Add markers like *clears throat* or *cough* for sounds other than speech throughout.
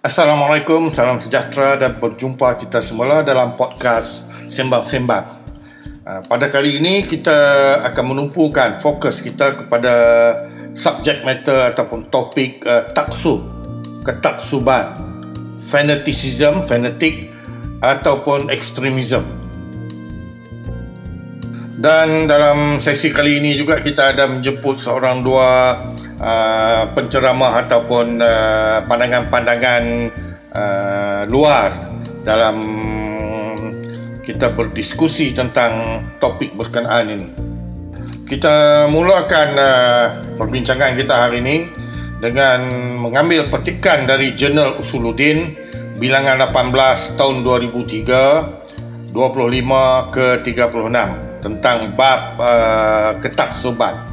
Assalamualaikum, salam sejahtera dan berjumpa kita semula dalam podcast Sembang-Sembang. Uh, pada kali ini kita akan menumpukan fokus kita kepada subjek matter ataupun topik uh, taksub, ketaksuban, fanaticism, fanatik ataupun ekstremism. Dan dalam sesi kali ini juga kita ada menjemput seorang dua uh, penceramah ataupun uh, pandangan-pandangan uh, luar dalam kita berdiskusi tentang topik berkenaan ini. Kita mulakan uh, perbincangan kita hari ini dengan mengambil petikan dari Jurnal Usuluddin bilangan 18 tahun 2003 25 ke 36 tentang bab uh, ketaksuban.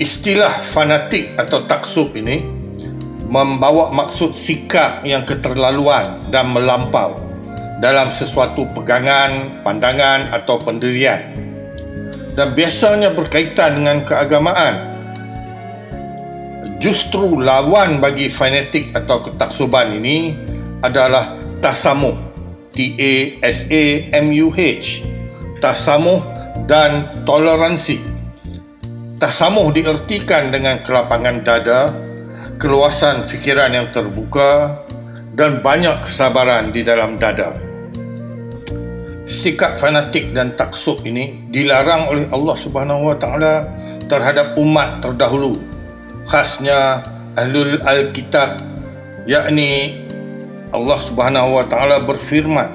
Istilah fanatik atau taksub ini membawa maksud sikap yang keterlaluan dan melampau dalam sesuatu pegangan, pandangan atau pendirian dan biasanya berkaitan dengan keagamaan. Justru lawan bagi fanatik atau ketaksuban ini adalah tasamuh. T-A-S-A-M-U-H. Tasamuh dan toleransi. Tasamuh diertikan dengan kelapangan dada, keluasan fikiran yang terbuka dan banyak kesabaran di dalam dada. Sikap fanatik dan taksub ini dilarang oleh Allah Subhanahu Wa Taala terhadap umat terdahulu, khasnya ahlul alkitab, yakni Allah Subhanahu Wa Taala berfirman,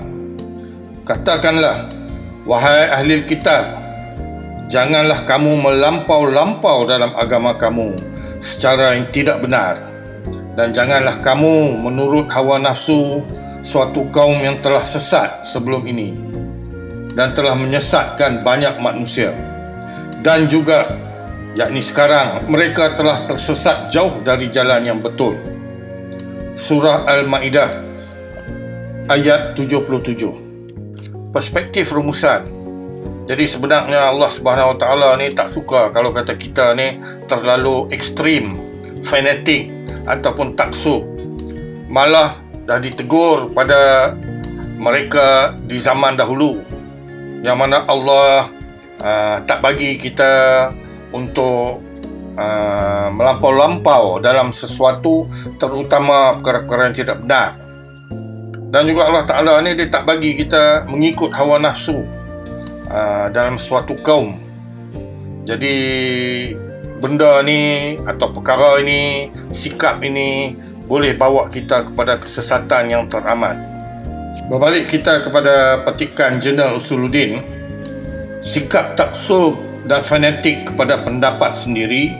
katakanlah, wahai ahli kitab, janganlah kamu melampau-lampau dalam agama kamu secara yang tidak benar. Dan janganlah kamu menurut hawa nafsu suatu kaum yang telah sesat sebelum ini dan telah menyesatkan banyak manusia. Dan juga yakni sekarang mereka telah tersesat jauh dari jalan yang betul. Surah al-maidah ayat 77 perspektif rumusan jadi sebenarnya Allah Subhanahu Wa Taala ni tak suka kalau kata kita ni terlalu ekstrim, fanatik ataupun taksub. Malah dah ditegur pada mereka di zaman dahulu yang mana Allah uh, tak bagi kita untuk uh, melampau-lampau dalam sesuatu terutama perkara-perkara yang tidak benar. Dan juga Allah Ta'ala ni dia tak bagi kita mengikut hawa nafsu uh, dalam suatu kaum. Jadi benda ni atau perkara ini, sikap ini boleh bawa kita kepada kesesatan yang teramat. Berbalik kita kepada petikan Jurnal Usuluddin, sikap taksub dan fanatik kepada pendapat sendiri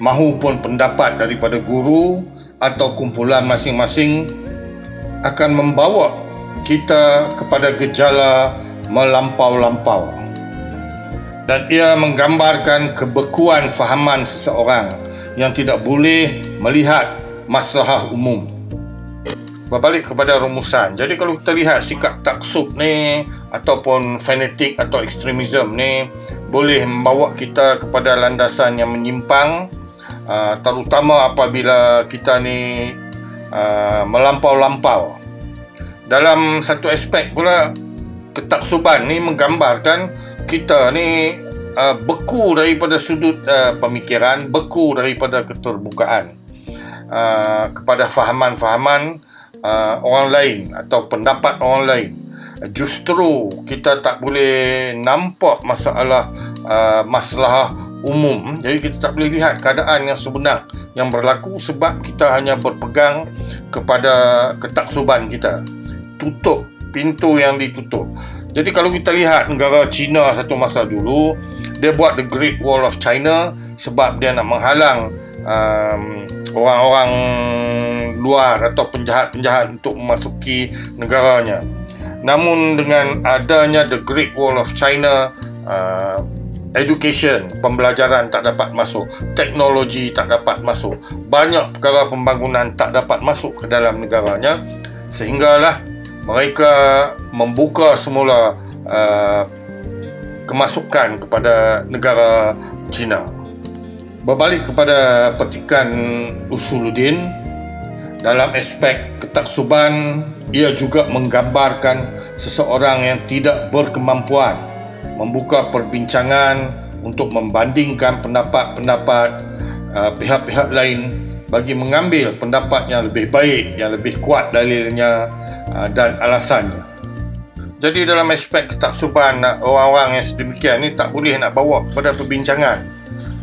mahupun pendapat daripada guru atau kumpulan masing-masing akan membawa kita kepada gejala melampau-lampau dan ia menggambarkan kebekuan fahaman seseorang yang tidak boleh melihat masalah umum. Berbalik kepada rumusan. Jadi kalau kita lihat sikap taksub ni ataupun fanatik atau ekstremisme ni boleh membawa kita kepada landasan yang menyimpang uh, terutama apabila kita ni uh, melampau-lampau. Dalam satu aspek pula ketaksuban ni menggambarkan kita ni uh, beku daripada sudut uh, pemikiran, beku daripada keterbukaan uh, kepada fahaman-fahaman uh, orang lain atau pendapat orang lain. Justru kita tak boleh nampak masalah uh, masalah umum. Jadi kita tak boleh lihat keadaan yang sebenar yang berlaku sebab kita hanya berpegang kepada ketaksuban kita. Tutup pintu yang ditutup. Jadi kalau kita lihat negara China satu masa dulu, dia buat the Great Wall of China sebab dia nak menghalang um, orang-orang luar atau penjahat-penjahat untuk memasuki negaranya. Namun dengan adanya the Great Wall of China, uh, education, pembelajaran tak dapat masuk, teknologi tak dapat masuk, banyak perkara pembangunan tak dapat masuk ke dalam negaranya sehinggalah mereka membuka semula uh, kemasukan kepada negara China. Berbalik kepada petikan Usuluddin, dalam aspek ketaksuban ia juga menggambarkan seseorang yang tidak berkemampuan membuka perbincangan untuk membandingkan pendapat-pendapat uh, pihak-pihak lain bagi mengambil pendapat yang lebih baik, yang lebih kuat dalilnya uh, dan alasannya. Jadi dalam aspek ketaksuban orang-orang yang sedemikian ni tak boleh nak bawa kepada perbincangan.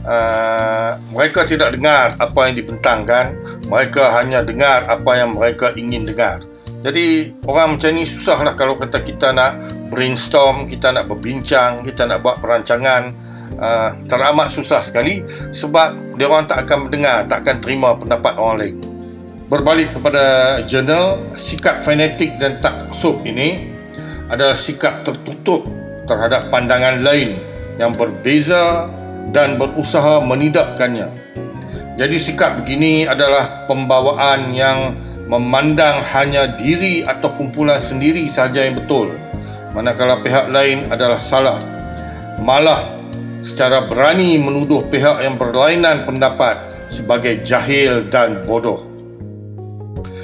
Uh, mereka tidak dengar apa yang dibentangkan. Mereka hanya dengar apa yang mereka ingin dengar. Jadi orang macam ni susah lah kalau kata kita nak brainstorm kita nak berbincang kita nak buat perancangan. Uh, teramat susah sekali sebab dia orang tak akan mendengar tak akan terima pendapat orang lain berbalik kepada jurnal sikap fanatik dan taksub ini adalah sikap tertutup terhadap pandangan lain yang berbeza dan berusaha menidakkannya. Jadi sikap begini adalah pembawaan yang memandang hanya diri atau kumpulan sendiri sahaja yang betul manakala pihak lain adalah salah. Malah secara berani menuduh pihak yang berlainan pendapat sebagai jahil dan bodoh.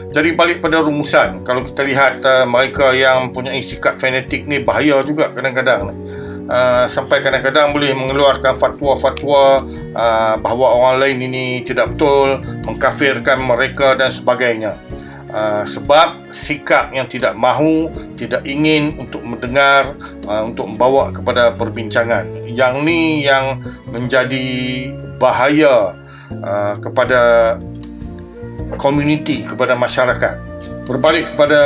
Jadi balik pada rumusan, kalau kita lihat uh, mereka yang punya sikap fanatik ni bahaya juga kadang-kadang. Uh, sampai kadang-kadang boleh mengeluarkan fatwa-fatwa uh, bahawa orang lain ini tidak betul, mengkafirkan mereka dan sebagainya. Uh, sebab sikap yang tidak mahu, tidak ingin untuk mendengar, uh, untuk membawa kepada perbincangan. Yang ni yang menjadi bahaya uh, kepada komuniti, kepada masyarakat. Berbalik kepada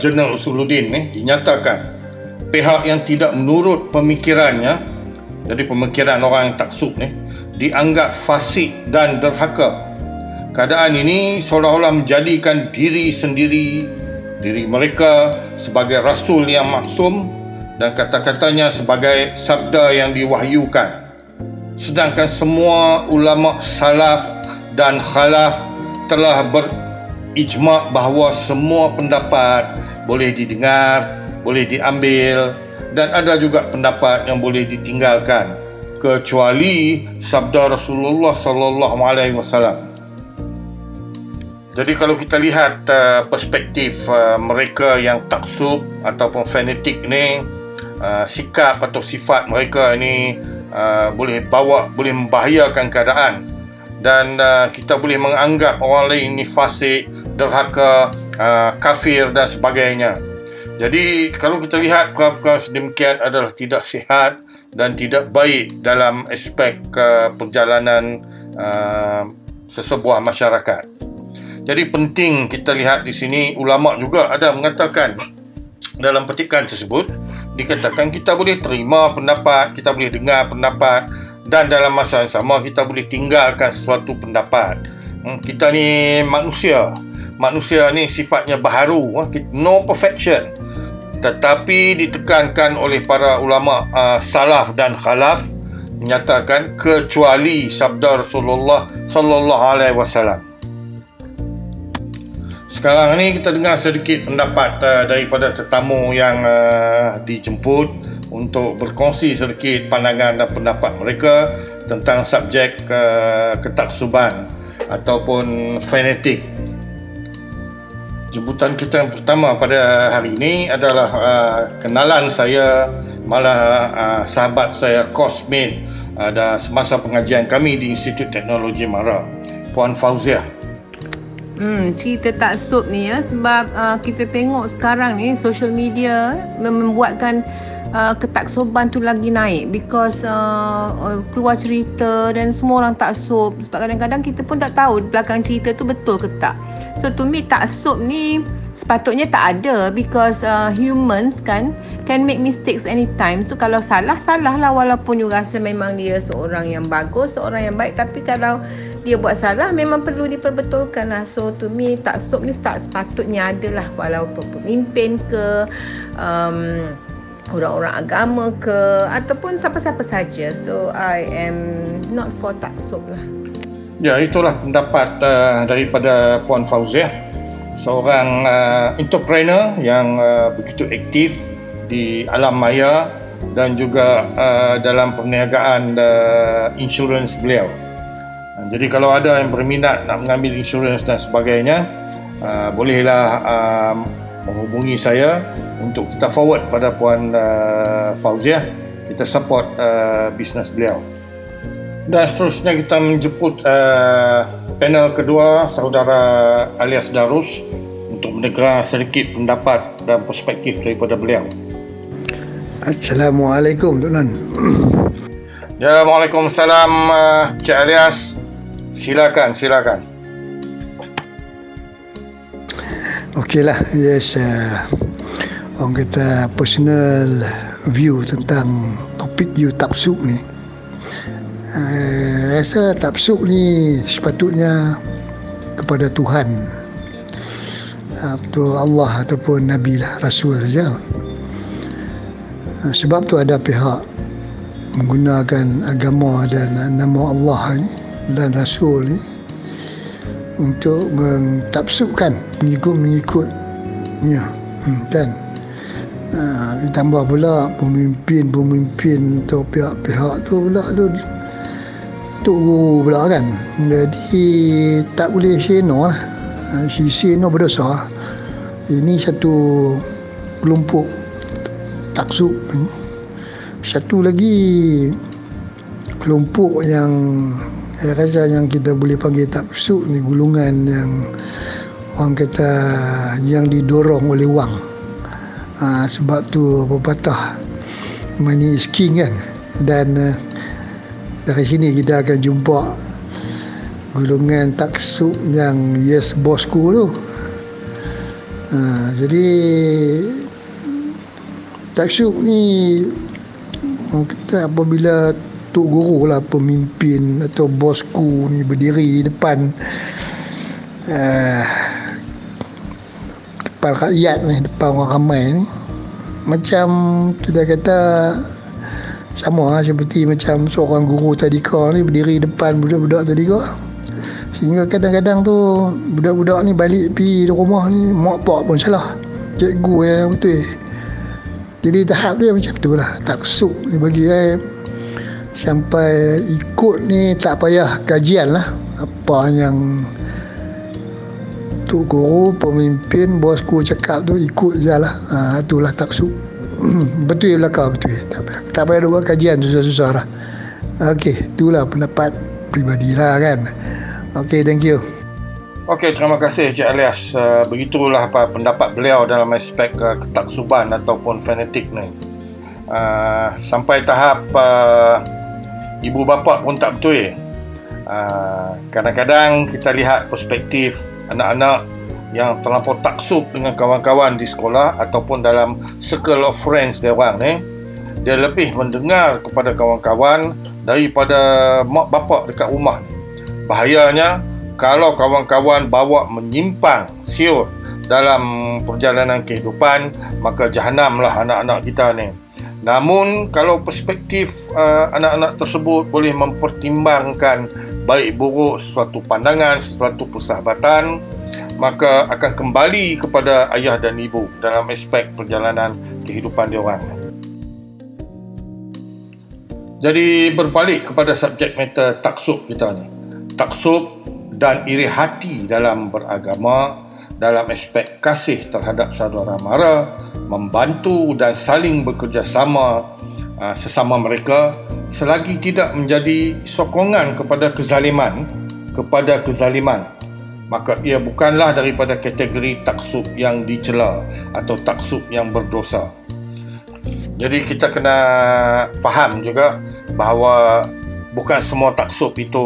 jurnal Usuluddin ni, dinyatakan pihak yang tidak menurut pemikirannya jadi pemikiran orang yang taksub ni dianggap fasik dan derhaka keadaan ini seolah-olah menjadikan diri sendiri diri mereka sebagai rasul yang maksum dan kata-katanya sebagai sabda yang diwahyukan sedangkan semua ulama salaf dan khalaf telah berijma bahawa semua pendapat boleh didengar boleh diambil dan ada juga pendapat yang boleh ditinggalkan kecuali sabda Rasulullah sallallahu alaihi wasallam. Jadi kalau kita lihat uh, perspektif uh, mereka yang taksub ataupun fanatik ni uh, sikap atau sifat mereka ini uh, boleh bawa boleh membahayakan keadaan dan uh, kita boleh menganggap orang lain ini fasik, derhaka, uh, kafir dan sebagainya. Jadi kalau kita lihat perkara-perkara sedemikian adalah tidak sihat dan tidak baik dalam aspek uh, perjalanan uh, sesebuah masyarakat. Jadi penting kita lihat di sini ulama juga ada mengatakan dalam petikan tersebut dikatakan kita boleh terima pendapat, kita boleh dengar pendapat dan dalam masa yang sama kita boleh tinggalkan sesuatu pendapat. Hmm, kita ni manusia. Manusia ni sifatnya baharu, no perfection tetapi ditekankan oleh para ulama uh, salaf dan khalaf menyatakan kecuali sabda Rasulullah sallallahu alaihi wasallam. Sekarang ni kita dengar sedikit pendapat uh, daripada tetamu yang uh, dijemput untuk berkongsi sedikit pandangan dan pendapat mereka tentang subjek uh, ketaksuban ataupun fanatik. Jemputan kita yang pertama pada hari ini adalah uh, kenalan saya malah uh, sahabat saya cosmate ada uh, semasa pengajian kami di Institut Teknologi Mara Puan Fauzia Hmm, cerita taksub ni ya sebab uh, kita tengok sekarang ni social media membuatkan uh, ketaksuban tu lagi naik because uh, uh, keluar cerita dan semua orang taksub sebab kadang-kadang kita pun tak tahu belakang cerita tu betul ke tak. So to me taksub ni sepatutnya tak ada because uh, humans kan can make mistakes anytime. So kalau salah salah lah walaupun you rasa memang dia seorang yang bagus, seorang yang baik tapi kalau dia buat salah memang perlu diperbetulkan lah. So to me taksub ni tak sepatutnya ada lah walaupun pemimpin ke um, orang-orang agama ke ataupun siapa-siapa saja. So I am not for taksub lah. Ya, itulah pendapat uh, daripada Puan Fauzia, seorang uh, entrepreneur yang uh, begitu aktif di alam maya dan juga uh, dalam perniagaan uh, insurans beliau. Jadi kalau ada yang berminat nak mengambil insurans dan sebagainya, uh, bolehlah uh, menghubungi saya untuk kita forward pada Puan uh, Fauziah kita support uh, bisnes beliau. Dan seterusnya kita menjemput uh, panel kedua saudara alias Darus untuk mendengar sedikit pendapat dan perspektif daripada beliau. Assalamualaikum tuan *clears throat* Ya, Waalaikumsalam uh, Cik Alias. Silakan, silakan. Okeylah, yes. Uh, orang kata personal view tentang topik you tapsuk ni. Uh, rasa tapsuk ni sepatutnya kepada Tuhan atau Allah ataupun Nabi lah, Rasul saja. Uh, sebab tu ada pihak menggunakan agama dan nama Allah ni dan Rasul ni untuk mentapsukkan pengikut-pengikutnya hmm, kan ha, ditambah pula pemimpin-pemimpin atau pihak-pihak tu pula tu tok guru pula kan. Jadi tak boleh seno lah. Ha, si seno berdosa ini satu kelompok taksub. Satu lagi kelompok yang saya rasa yang kita boleh panggil taksub ni gulungan yang orang kata yang didorong oleh wang ha, sebab tu pepatah money is king kan. Dan uh, dari sini kita akan jumpa gulungan taksub yang yes bosku tu. Ha, jadi taksub ni kata apabila tok guru lah pemimpin atau bosku ni berdiri di depan uh, depan rakyat ni depan orang ramai ni macam kita kata sama lah seperti macam seorang guru tadika ni berdiri depan budak-budak tadika. Sehingga kadang-kadang tu budak-budak ni balik pergi rumah ni mak pak pun salah cikgu yang betul. Jadi tahap dia macam tu lah taksub ni bagi saya sampai ikut ni tak payah kajian lah apa yang tu guru pemimpin bosku cakap tu ikut je lah ha, itulah taksub *clears throat* betul ya belakang betul tak payah, tak payah buat kajian susah-susah lah ok itulah pendapat pribadi lah kan ok thank you Okey, terima kasih Cik Alias. Uh, begitulah apa pendapat beliau dalam aspek uh, ketaksuban ataupun fanatik ni. Uh, sampai tahap uh, ibu bapa pun tak betul ya. Uh, kadang-kadang kita lihat perspektif anak-anak yang terlampau taksub dengan kawan-kawan di sekolah ataupun dalam circle of friends dia orang ni dia lebih mendengar kepada kawan-kawan daripada mak bapak dekat rumah ni. Bahayanya kalau kawan-kawan bawa menyimpang siur dalam perjalanan kehidupan maka jahanamlah anak-anak kita ni. Namun kalau perspektif uh, anak-anak tersebut boleh mempertimbangkan baik buruk sesuatu pandangan, sesuatu persahabatan, maka akan kembali kepada ayah dan ibu dalam aspek perjalanan kehidupan dia orang. Jadi berbalik kepada subjek matter taksub kita ni. Taksub dan iri hati dalam beragama dalam aspek kasih terhadap saudara mara, membantu dan saling bekerjasama sesama mereka selagi tidak menjadi sokongan kepada kezaliman kepada kezaliman maka ia bukanlah daripada kategori taksub yang dicela atau taksub yang berdosa. Jadi kita kena faham juga bahawa bukan semua taksub itu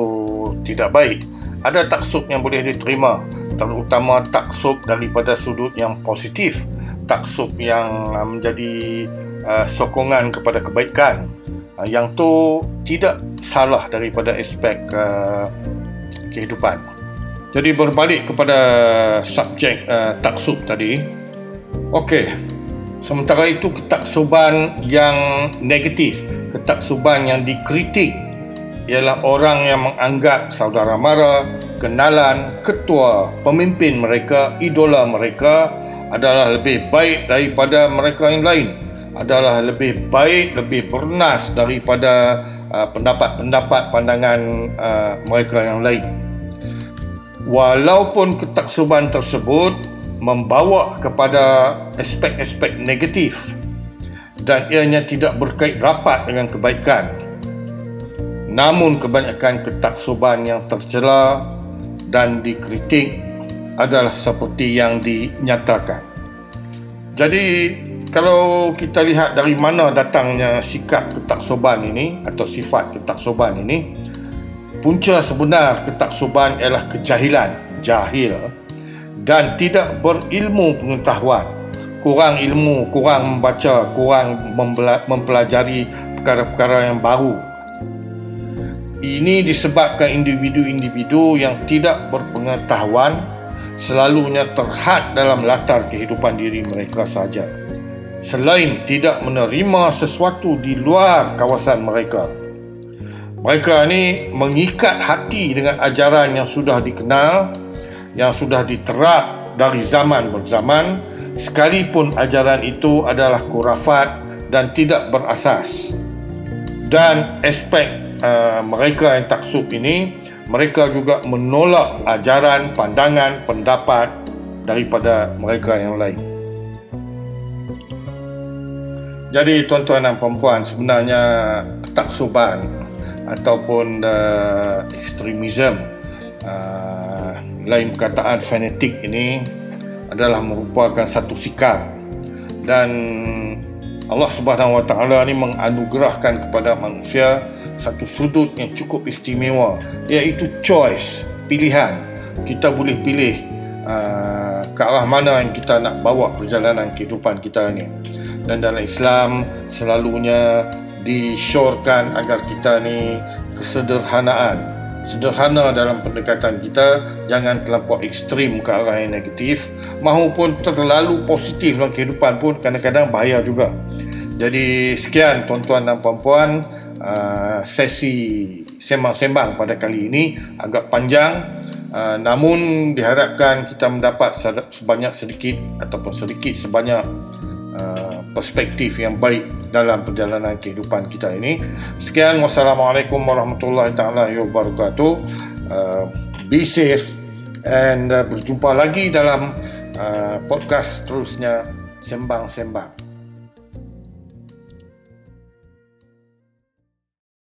tidak baik. Ada taksub yang boleh diterima terutama taksub daripada sudut yang positif taksub yang uh, menjadi uh, sokongan kepada kebaikan uh, yang tu tidak salah daripada aspek uh, kehidupan. Jadi berbalik kepada subjek uh, taksub tadi okey sementara itu ketaksuban yang negatif ketaksuban yang dikritik ialah orang yang menganggap saudara mara, kenalan, ketua, pemimpin mereka, idola mereka adalah lebih baik daripada mereka yang lain adalah lebih baik, lebih bernas daripada uh, pendapat-pendapat pandangan uh, mereka yang lain. walaupun ketaksuban tersebut membawa kepada aspek-aspek negatif dan ianya tidak berkait rapat dengan kebaikan. Namun kebanyakan ketaksuban yang tercela dan dikritik adalah seperti yang dinyatakan. Jadi kalau kita lihat dari mana datangnya sikap ketaksuban ini atau sifat ketaksuban ini, punca sebenar ketaksuban ialah kejahilan, jahil dan tidak berilmu pengetahuan. Kurang ilmu, kurang membaca, kurang mempelajari perkara-perkara yang baru. Ini disebabkan individu-individu yang tidak berpengetahuan selalunya terhad dalam latar kehidupan diri mereka saja. Selain tidak menerima sesuatu di luar kawasan mereka. Mereka ini mengikat hati dengan ajaran yang sudah dikenal, yang sudah diterap dari zaman berzaman, sekalipun ajaran itu adalah kurafat dan tidak berasas. Dan aspek uh, mereka yang taksub ini mereka juga menolak ajaran, pandangan, pendapat daripada mereka yang lain. Jadi tuan-tuan dan puan sebenarnya ketaksuban ataupun uh, ekstremisme uh, lain perkataan fanatik ini adalah merupakan satu sikap. Dan Allah Subhanahu Wa Taala ni menganugerahkan kepada manusia satu sudut yang cukup istimewa iaitu choice pilihan. Kita boleh pilih uh, ke arah mana yang kita nak bawa perjalanan kehidupan kita ni dan dalam Islam selalunya disyorkan agar kita ni kesederhanaan. Sederhana dalam pendekatan kita jangan terlampau ekstrim ke arah yang negatif mahupun terlalu positif dalam kehidupan pun kadang-kadang bahaya juga. Jadi sekian tuan-tuan dan puan-puan uh, sesi sembang-sembang pada kali ini. Agak panjang uh, namun diharapkan kita mendapat sebanyak sedikit ataupun sedikit sebanyak uh, perspektif yang baik dalam perjalanan kehidupan kita ini. Sekian wassalamualaikum warahmatullahi taala wabarakatuh. Uh, be safe and uh, berjumpa lagi dalam podcast terusnya sembang-sembang